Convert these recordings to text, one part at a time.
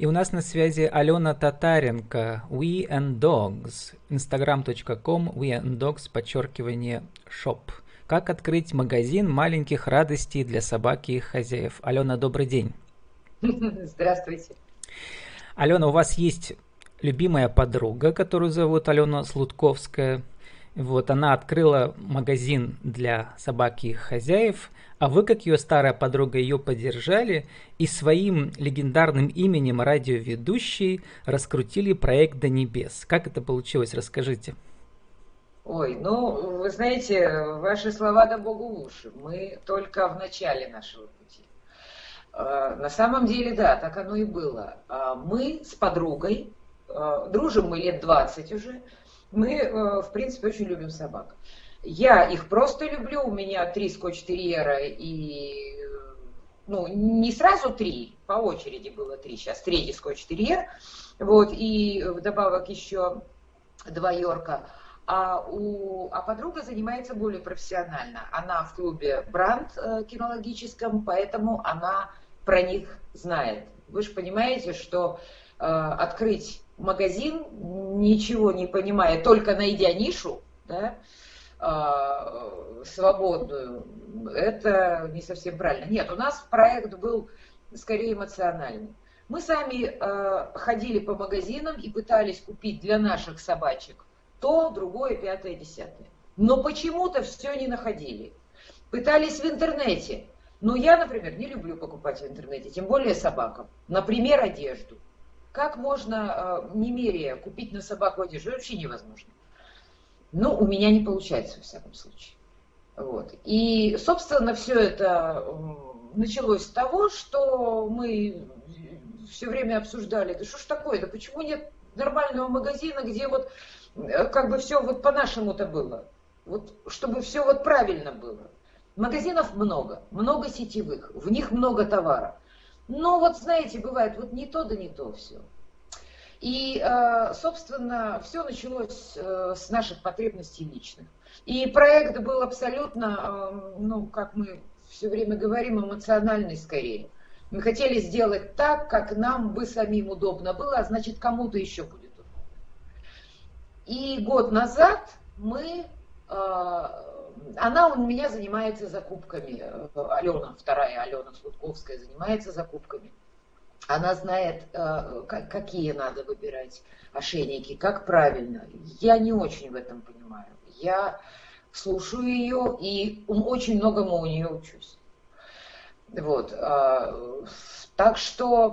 И у нас на связи Алена Татаренко, We and Dogs, instagram.com, We and Dogs, подчеркивание, shop. Как открыть магазин маленьких радостей для собаки и их хозяев? Алена, добрый день. Здравствуйте. Алена, у вас есть любимая подруга, которую зовут Алена Слудковская. Вот, она открыла магазин для собаки и их хозяев, а вы, как ее старая подруга, ее поддержали и своим легендарным именем радиоведущей раскрутили проект до небес. Как это получилось? Расскажите. Ой, ну, вы знаете, ваши слова да богу в уши. Мы только в начале нашего пути. А, на самом деле, да, так оно и было. А, мы с подругой, а, дружим мы лет 20 уже, мы, в принципе, очень любим собак. Я их просто люблю, у меня три скотч-терьера и ну, не сразу три, по очереди было три, сейчас третий скотч-терьер, вот, и вдобавок еще два Йорка. А, у, а подруга занимается более профессионально. Она в клубе Бранд э, кинологическом, поэтому она про них знает. Вы же понимаете, что э, открыть магазин, ничего не понимая, только найдя нишу, да, а, свободную, это не совсем правильно. Нет, у нас проект был скорее эмоциональный. Мы сами э, ходили по магазинам и пытались купить для наших собачек то, другое, пятое, десятое. Но почему-то все не находили. Пытались в интернете. Но я, например, не люблю покупать в интернете, тем более собакам. Например, одежду. Как можно, э, не меряя, купить на собаку одежду? Вообще невозможно. Ну, у меня не получается, во всяком случае. Вот. И, собственно, все это началось с того, что мы все время обсуждали, да что ж такое, да почему нет нормального магазина, где вот э, как бы все вот по-нашему-то было. Вот чтобы все вот правильно было. Магазинов много, много сетевых, в них много товара. Но вот знаете, бывает вот не то да не то все. И, э, собственно, все началось э, с наших потребностей личных. И проект был абсолютно, э, ну, как мы все время говорим, эмоциональный скорее. Мы хотели сделать так, как нам бы самим удобно было, а значит, кому-то еще будет удобно. И год назад мы, она у меня занимается закупками, Алена, вторая Алена Слудковская занимается закупками. Она знает, э, какие надо выбирать ошейники, как правильно. Я не очень в этом понимаю. Я слушаю ее и очень многому у нее учусь. Вот. А, так что,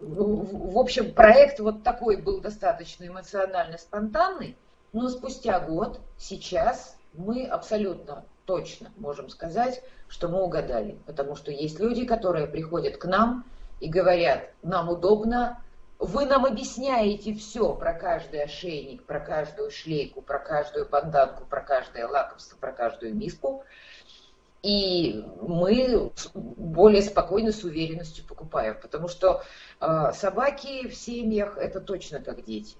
в общем, проект вот такой был достаточно эмоционально спонтанный, но спустя год, сейчас мы абсолютно точно можем сказать, что мы угадали. Потому что есть люди, которые приходят к нам и говорят, нам удобно, вы нам объясняете все про каждый ошейник, про каждую шлейку, про каждую банданку, про каждое лакомство, про каждую миску. И мы более спокойно, с уверенностью покупаем. Потому что э, собаки в семьях это точно как дети.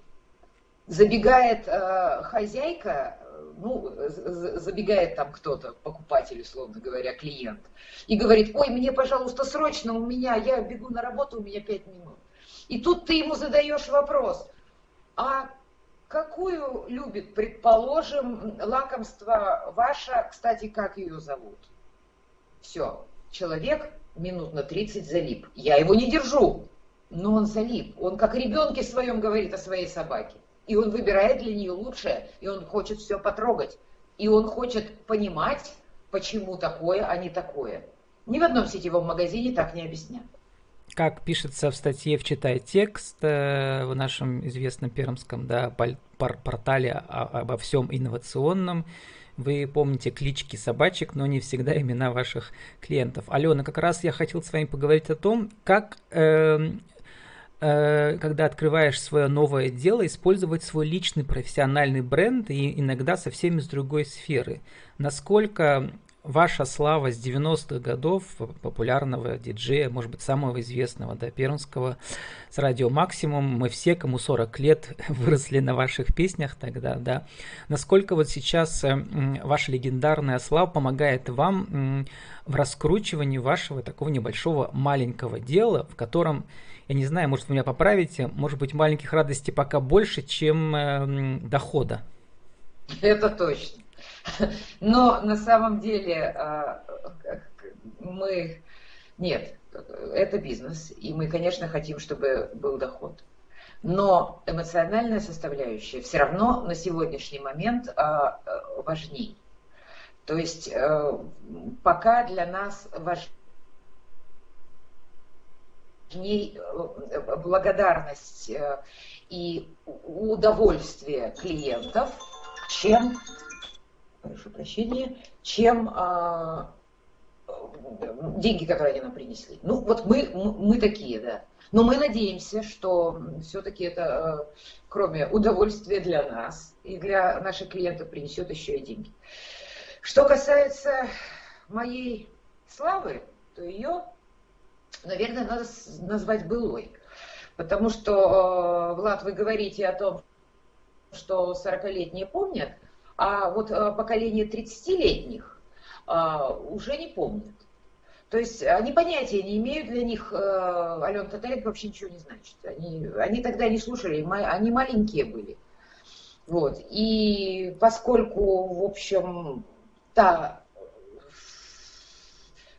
Забегает э, хозяйка ну, забегает там кто-то, покупатель, условно говоря, клиент, и говорит, ой, мне, пожалуйста, срочно, у меня, я бегу на работу, у меня пять минут. И тут ты ему задаешь вопрос, а какую любит, предположим, лакомство ваша, кстати, как ее зовут? Все, человек минут на 30 залип. Я его не держу, но он залип. Он как ребенке своем говорит о своей собаке. И он выбирает для нее лучшее, и он хочет все потрогать. И он хочет понимать, почему такое, а не такое. Ни в одном сетевом магазине так не объяснят. Как пишется в статье в «Читай текст» э, в нашем известном пермском да, портале обо всем инновационном, вы помните клички собачек, но не всегда имена ваших клиентов. Алена, как раз я хотел с вами поговорить о том, как э, Э, когда открываешь свое новое дело, использовать свой личный профессиональный бренд и иногда совсем из другой сферы. Насколько ваша слава с 90-х годов, популярного диджея, может быть, самого известного, да, пермского, с радио Максимум. Мы все, кому 40 лет, выросли на ваших песнях тогда, да. Насколько вот сейчас э, ваша легендарная слава помогает вам в раскручивании вашего такого небольшого маленького дела, в котором я не знаю, может, вы меня поправите, может быть, маленьких радостей пока больше, чем э, дохода. Это точно. Но на самом деле а, мы... Нет, это бизнес, и мы, конечно, хотим, чтобы был доход. Но эмоциональная составляющая все равно на сегодняшний момент а, важней. То есть э, пока для нас важней благодарность и удовольствие клиентов, чем прошу прощения, чем а, деньги, которые они нам принесли. Ну, вот мы, мы такие, да. Но мы надеемся, что все-таки это, э, кроме удовольствия для нас и для наших клиентов, принесет еще и деньги. Что касается моей славы, то ее, наверное, надо назвать былой. Потому что, э, Влад, вы говорите о том, что 40-летние помнят, а вот э, поколение 30-летних а, уже не помнят. То есть они понятия не имеют, для них э, Алена Татаренко вообще ничего не значит. Они, они тогда не слушали, они маленькие были. Вот. И поскольку, в общем, та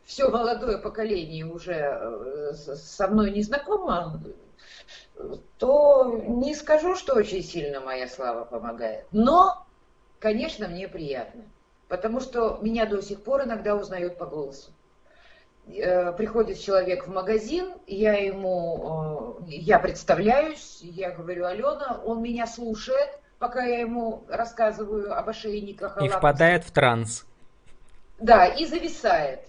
все молодое поколение уже э, со мной не знакомо, то не скажу, что очень сильно моя слава помогает. Но Конечно, мне приятно, потому что меня до сих пор иногда узнают по голосу. Э, приходит человек в магазин, я ему, э, я представляюсь, я говорю, Алена, он меня слушает, пока я ему рассказываю об ошейниках. И впадает в транс. Да, и зависает.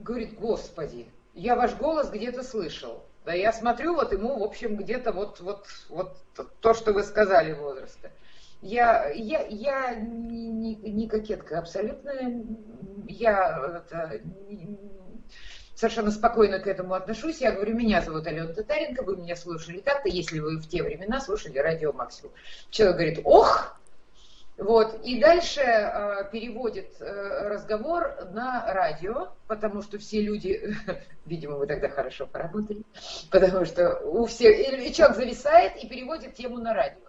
Говорит, господи, я ваш голос где-то слышал. Да я смотрю, вот ему, в общем, где-то вот, вот, вот то, что вы сказали возраста. Я, я, я не, не, не кокетка абсолютно. Я это, совершенно спокойно к этому отношусь. Я говорю, меня зовут Алена Татаренко, вы меня слушали так-то, если вы в те времена слушали радио Максимум. Человек говорит, ох, вот, и дальше э, переводит э, разговор на радио, потому что все люди, видимо, вы тогда хорошо поработали, потому что у всех, и человек зависает и переводит тему на радио.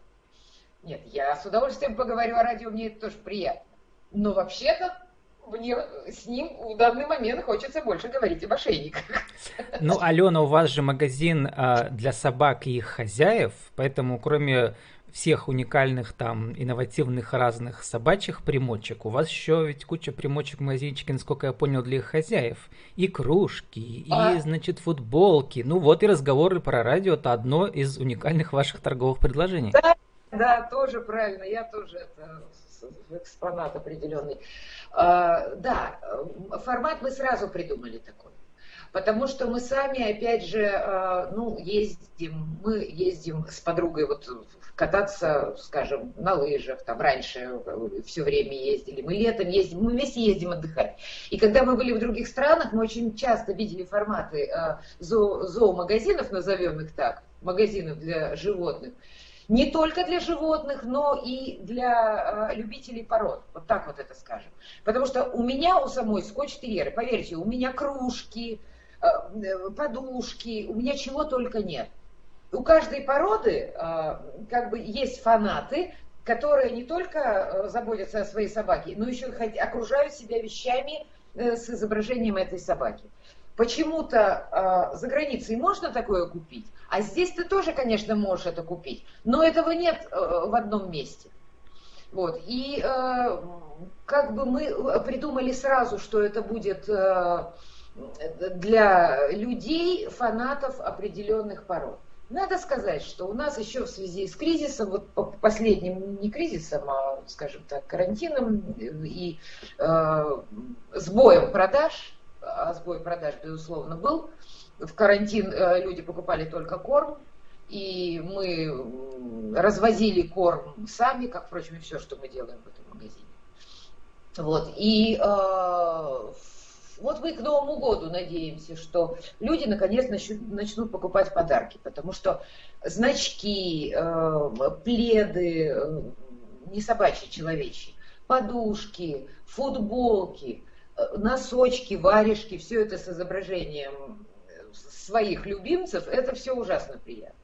Нет, я с удовольствием поговорю о радио, мне это тоже приятно. Но вообще-то мне с ним в данный момент хочется больше говорить об ошейниках. Ну, Алена, у вас же магазин а, для собак и их хозяев, поэтому кроме всех уникальных там инновативных разных собачьих примочек, у вас еще ведь куча примочек в магазинчике, насколько я понял, для их хозяев. И кружки, а... и, значит, футболки. Ну вот и разговоры про радио, это одно из уникальных ваших торговых предложений. Да, да, тоже правильно, я тоже это экспонат определенный. А, да, формат мы сразу придумали такой. Потому что мы сами, опять же, а, ну, ездим, мы ездим с подругой вот кататься, скажем, на лыжах, там раньше все время ездили, мы летом ездим, мы вместе ездим отдыхать. И когда мы были в других странах, мы очень часто видели форматы зо, зоомагазинов, назовем их так, магазинов для животных, не только для животных, но и для э, любителей пород. Вот так вот это скажем. Потому что у меня у самой скотч-терьеры, поверьте, у меня кружки, э, э, подушки, у меня чего только нет. У каждой породы э, как бы есть фанаты, которые не только э, заботятся о своей собаке, но еще окружают себя вещами э, с изображением этой собаки. Почему-то э, за границей можно такое купить, а здесь ты тоже, конечно, можешь это купить, но этого нет э, в одном месте. Вот. И э, как бы мы придумали сразу, что это будет э, для людей, фанатов определенных пород. Надо сказать, что у нас еще в связи с кризисом, вот последним не кризисом, а, скажем так, карантином и э, сбоем продаж, сбой продаж, безусловно, был. В карантин э, люди покупали только корм, и мы развозили корм сами, как, впрочем, и все, что мы делаем в этом магазине. Вот, и э, вот мы к Новому году надеемся, что люди наконец начнут, покупать подарки, потому что значки, э, пледы, э, не собачьи, человечьи, подушки, футболки, носочки, варежки, все это с изображением своих любимцев, это все ужасно приятно.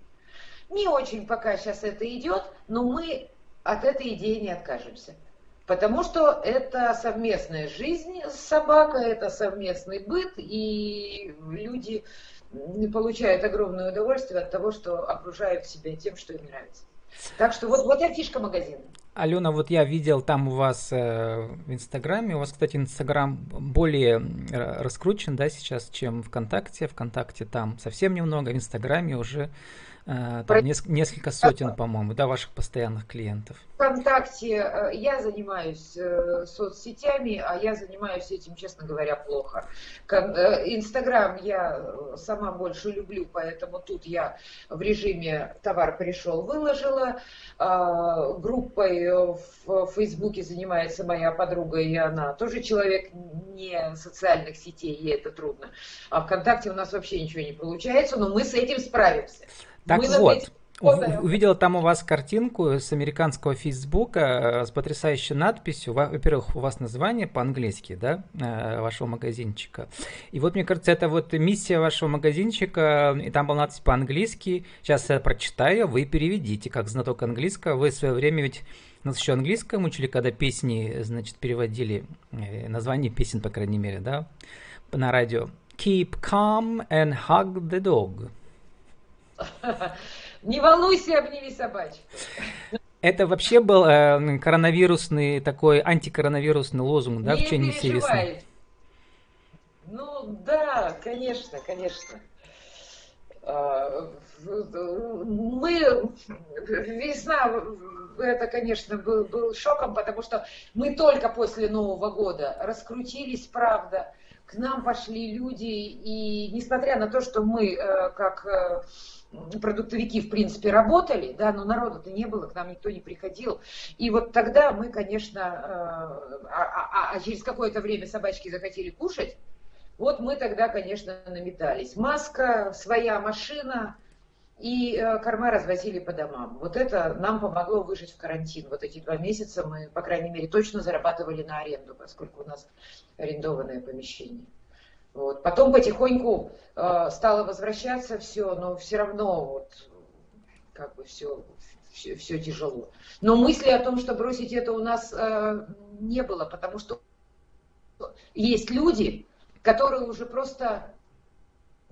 Не очень пока сейчас это идет, но мы от этой идеи не откажемся. Потому что это совместная жизнь с собакой, это совместный быт, и люди получают огромное удовольствие от того, что окружают себя тем, что им нравится. Так что вот, вот я фишка магазина. Алена, вот я видел там у вас э, в Инстаграме, у вас, кстати, Инстаграм более раскручен, да, сейчас, чем ВКонтакте. ВКонтакте там совсем немного, в Инстаграме уже там неск- несколько сотен, по-моему, да, ваших постоянных клиентов. ВКонтакте э, я занимаюсь э, соцсетями, а я занимаюсь этим, честно говоря, плохо. Инстаграм я сама больше люблю, поэтому тут я в режиме товар пришел, выложила. А, группой в Фейсбуке занимается моя подруга, и она тоже человек не социальных сетей, ей это трудно. А ВКонтакте у нас вообще ничего не получается, но мы с этим справимся. Так Мы вот, увидела там у вас картинку с американского Фейсбука э, с потрясающей надписью. Во-первых, у вас название по-английски, да, э, вашего магазинчика. И вот, мне кажется, это вот миссия вашего магазинчика, и там была надпись по-английски. Сейчас я прочитаю, вы переведите, как знаток английского. Вы в свое время ведь нас еще английское учили, когда песни, значит, переводили, э, название песен, по крайней мере, да, на радио. Keep calm and hug the dog. Не волнуйся, обними собачку. Это вообще был э, коронавирусный такой антикоронавирусный лозунг, да, Не в течение всей весны? Ну да, конечно, конечно. А, мы весна, это, конечно, был, был шоком, потому что мы только после Нового года раскрутились, правда, к нам пошли люди, и несмотря на то, что мы э, как э, продуктовики, в принципе, работали, да, но народа-то не было, к нам никто не приходил. И вот тогда мы, конечно, э, а, а, а через какое-то время собачки захотели кушать, вот мы тогда, конечно, наметались. Маска, своя машина и э, корма развозили по домам. Вот это нам помогло выжить в карантин. Вот эти два месяца мы, по крайней мере, точно зарабатывали на аренду, поскольку у нас арендованное помещение. Вот. Потом потихоньку э, стало возвращаться все, но все равно вот как бы все, все, все тяжело. Но мысли о том, что бросить это у нас э, не было, потому что есть люди, которые уже просто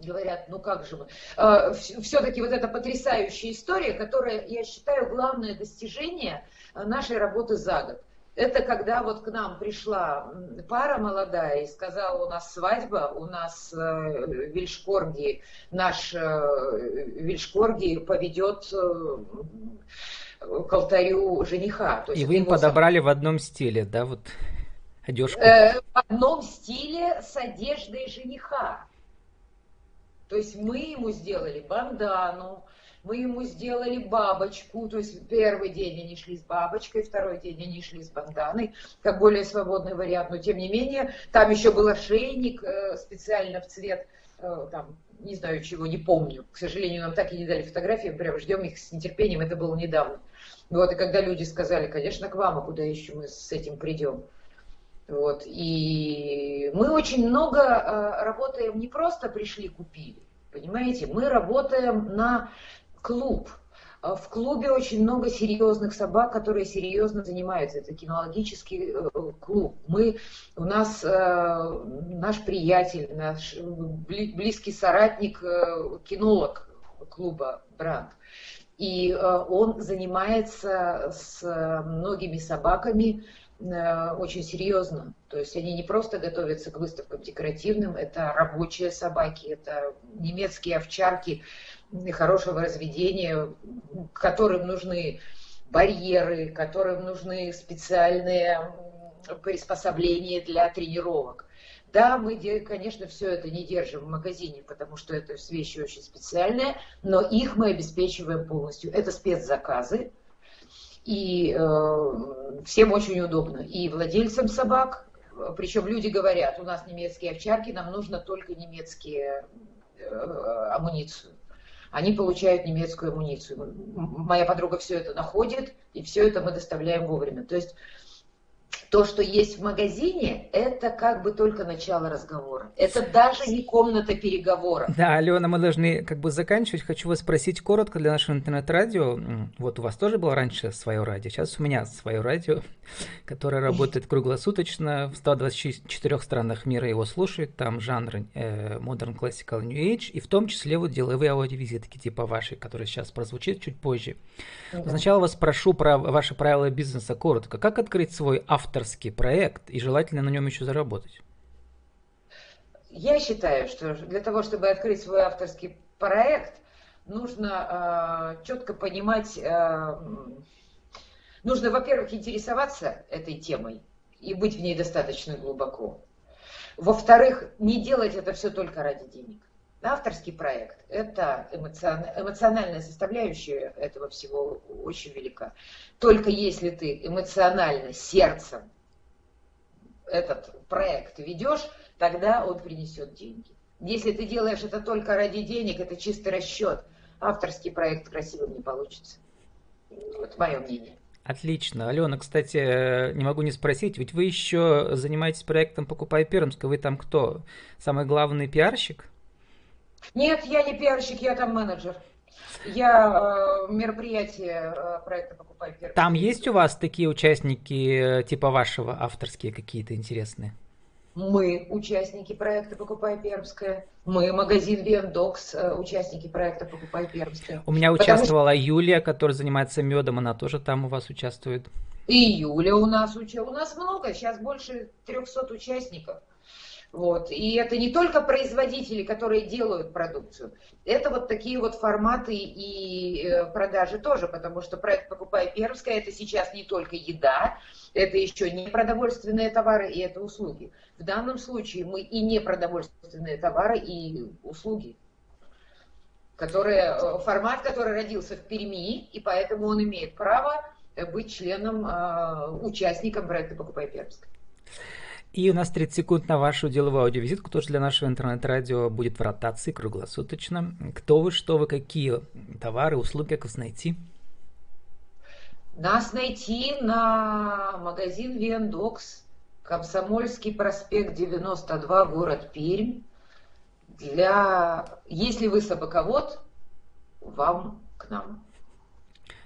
говорят, ну как же мы. Э, все-таки вот эта потрясающая история, которая, я считаю, главное достижение нашей работы за год. Это когда вот к нам пришла пара молодая и сказала, у нас свадьба, у нас э, Вильшкорги, наш э, Вильшкорги поведет э, к алтарю жениха. То есть и вы им подобрали в одном стиле, да, вот одежку? Э, в одном стиле с одеждой жениха. То есть мы ему сделали бандану, мы ему сделали бабочку, то есть первый день они шли с бабочкой, второй день они шли с банданой, как более свободный вариант, но тем не менее, там еще был ошейник э, специально в цвет, э, там, не знаю чего, не помню. К сожалению, нам так и не дали фотографии, прям ждем их с нетерпением, это было недавно. Вот, и когда люди сказали, конечно, к вам, а куда еще мы с этим придем? Вот, и мы очень много э, работаем, не просто пришли, купили, понимаете, мы работаем на клуб. А в клубе очень много серьезных собак, которые серьезно занимаются. Это кинологический э, клуб. Мы, у нас э, наш приятель, наш близкий соратник, э, кинолог клуба Бранд. И он занимается с многими собаками очень серьезно. То есть они не просто готовятся к выставкам декоративным, это рабочие собаки, это немецкие овчарки, хорошего разведения, которым нужны барьеры, которым нужны специальные приспособления для тренировок. Да, мы, конечно, все это не держим в магазине, потому что это вещи очень специальные, но их мы обеспечиваем полностью. Это спецзаказы, И э, всем очень удобно. И владельцам собак, причем люди говорят, у нас немецкие овчарки, нам нужно только немецкие э, амуницию. Они получают немецкую амуницию. Моя подруга все это находит, и все это мы доставляем вовремя. То есть то, что есть в магазине, это как бы только начало разговора. Это даже не комната переговора. Да, Алена, мы должны как бы заканчивать. Хочу вас спросить коротко для нашего интернет-радио. Вот у вас тоже было раньше свое радио, сейчас у меня свое радио, которое работает круглосуточно. В 124 странах мира его слушают. Там жанры э, Modern Classical New Age, и в том числе вот деловые аудиовизитки типа вашей, которые сейчас прозвучит чуть позже. Да. Сначала вас прошу про ваши правила бизнеса коротко. Как открыть свой автор авторский проект и желательно на нем еще заработать? Я считаю, что для того, чтобы открыть свой авторский проект, нужно э, четко понимать, э, нужно, во-первых, интересоваться этой темой и быть в ней достаточно глубоко. Во-вторых, не делать это все только ради денег. Авторский проект – это эмоциональная составляющая этого всего очень велика. Только если ты эмоционально, сердцем этот проект ведешь, тогда он принесет деньги. Если ты делаешь это только ради денег, это чистый расчет. Авторский проект красивым не получится. Вот мое мнение. Отлично. Алена, кстати, не могу не спросить, ведь вы еще занимаетесь проектом «Покупай Пермск», вы там кто? Самый главный пиарщик? Нет, я не пиарщик, я там менеджер. Я э, мероприятие э, проекта «Покупай Пермск». Там есть у вас такие участники, э, типа вашего, авторские какие-то интересные? Мы участники проекта «Покупай Пермское». Мы магазин Вендокс, э, участники проекта «Покупай Пермское». У меня участвовала что... Юлия, которая занимается медом, она тоже там у вас участвует. И Юля у нас участвует. У нас много, сейчас больше 300 участников. Вот. И это не только производители, которые делают продукцию, это вот такие вот форматы и э, продажи тоже, потому что проект «Покупай Пермское» это сейчас не только еда, это еще не продовольственные товары и это услуги. В данном случае мы и не продовольственные товары и услуги которые, э, формат, который родился в Перми, и поэтому он имеет право быть членом, э, участником проекта «Покупай Пермское». И у нас 30 секунд на вашу деловую аудиовизитку, тоже для нашего интернет-радио будет в ротации круглосуточно. Кто вы, что вы, какие товары, услуги, как вас найти? Нас найти на магазин Вендокс, Комсомольский проспект 92, город Пермь. Для... Если вы собаковод, вам к нам.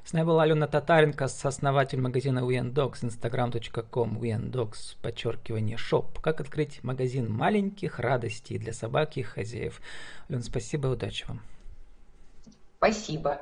С нами была Алена Татаренко, сооснователь магазина WeNDogs, instagram.com, WeNDogs, подчеркивание, шоп. Как открыть магазин маленьких радостей для собак и хозяев. Алена, спасибо и удачи вам. Спасибо.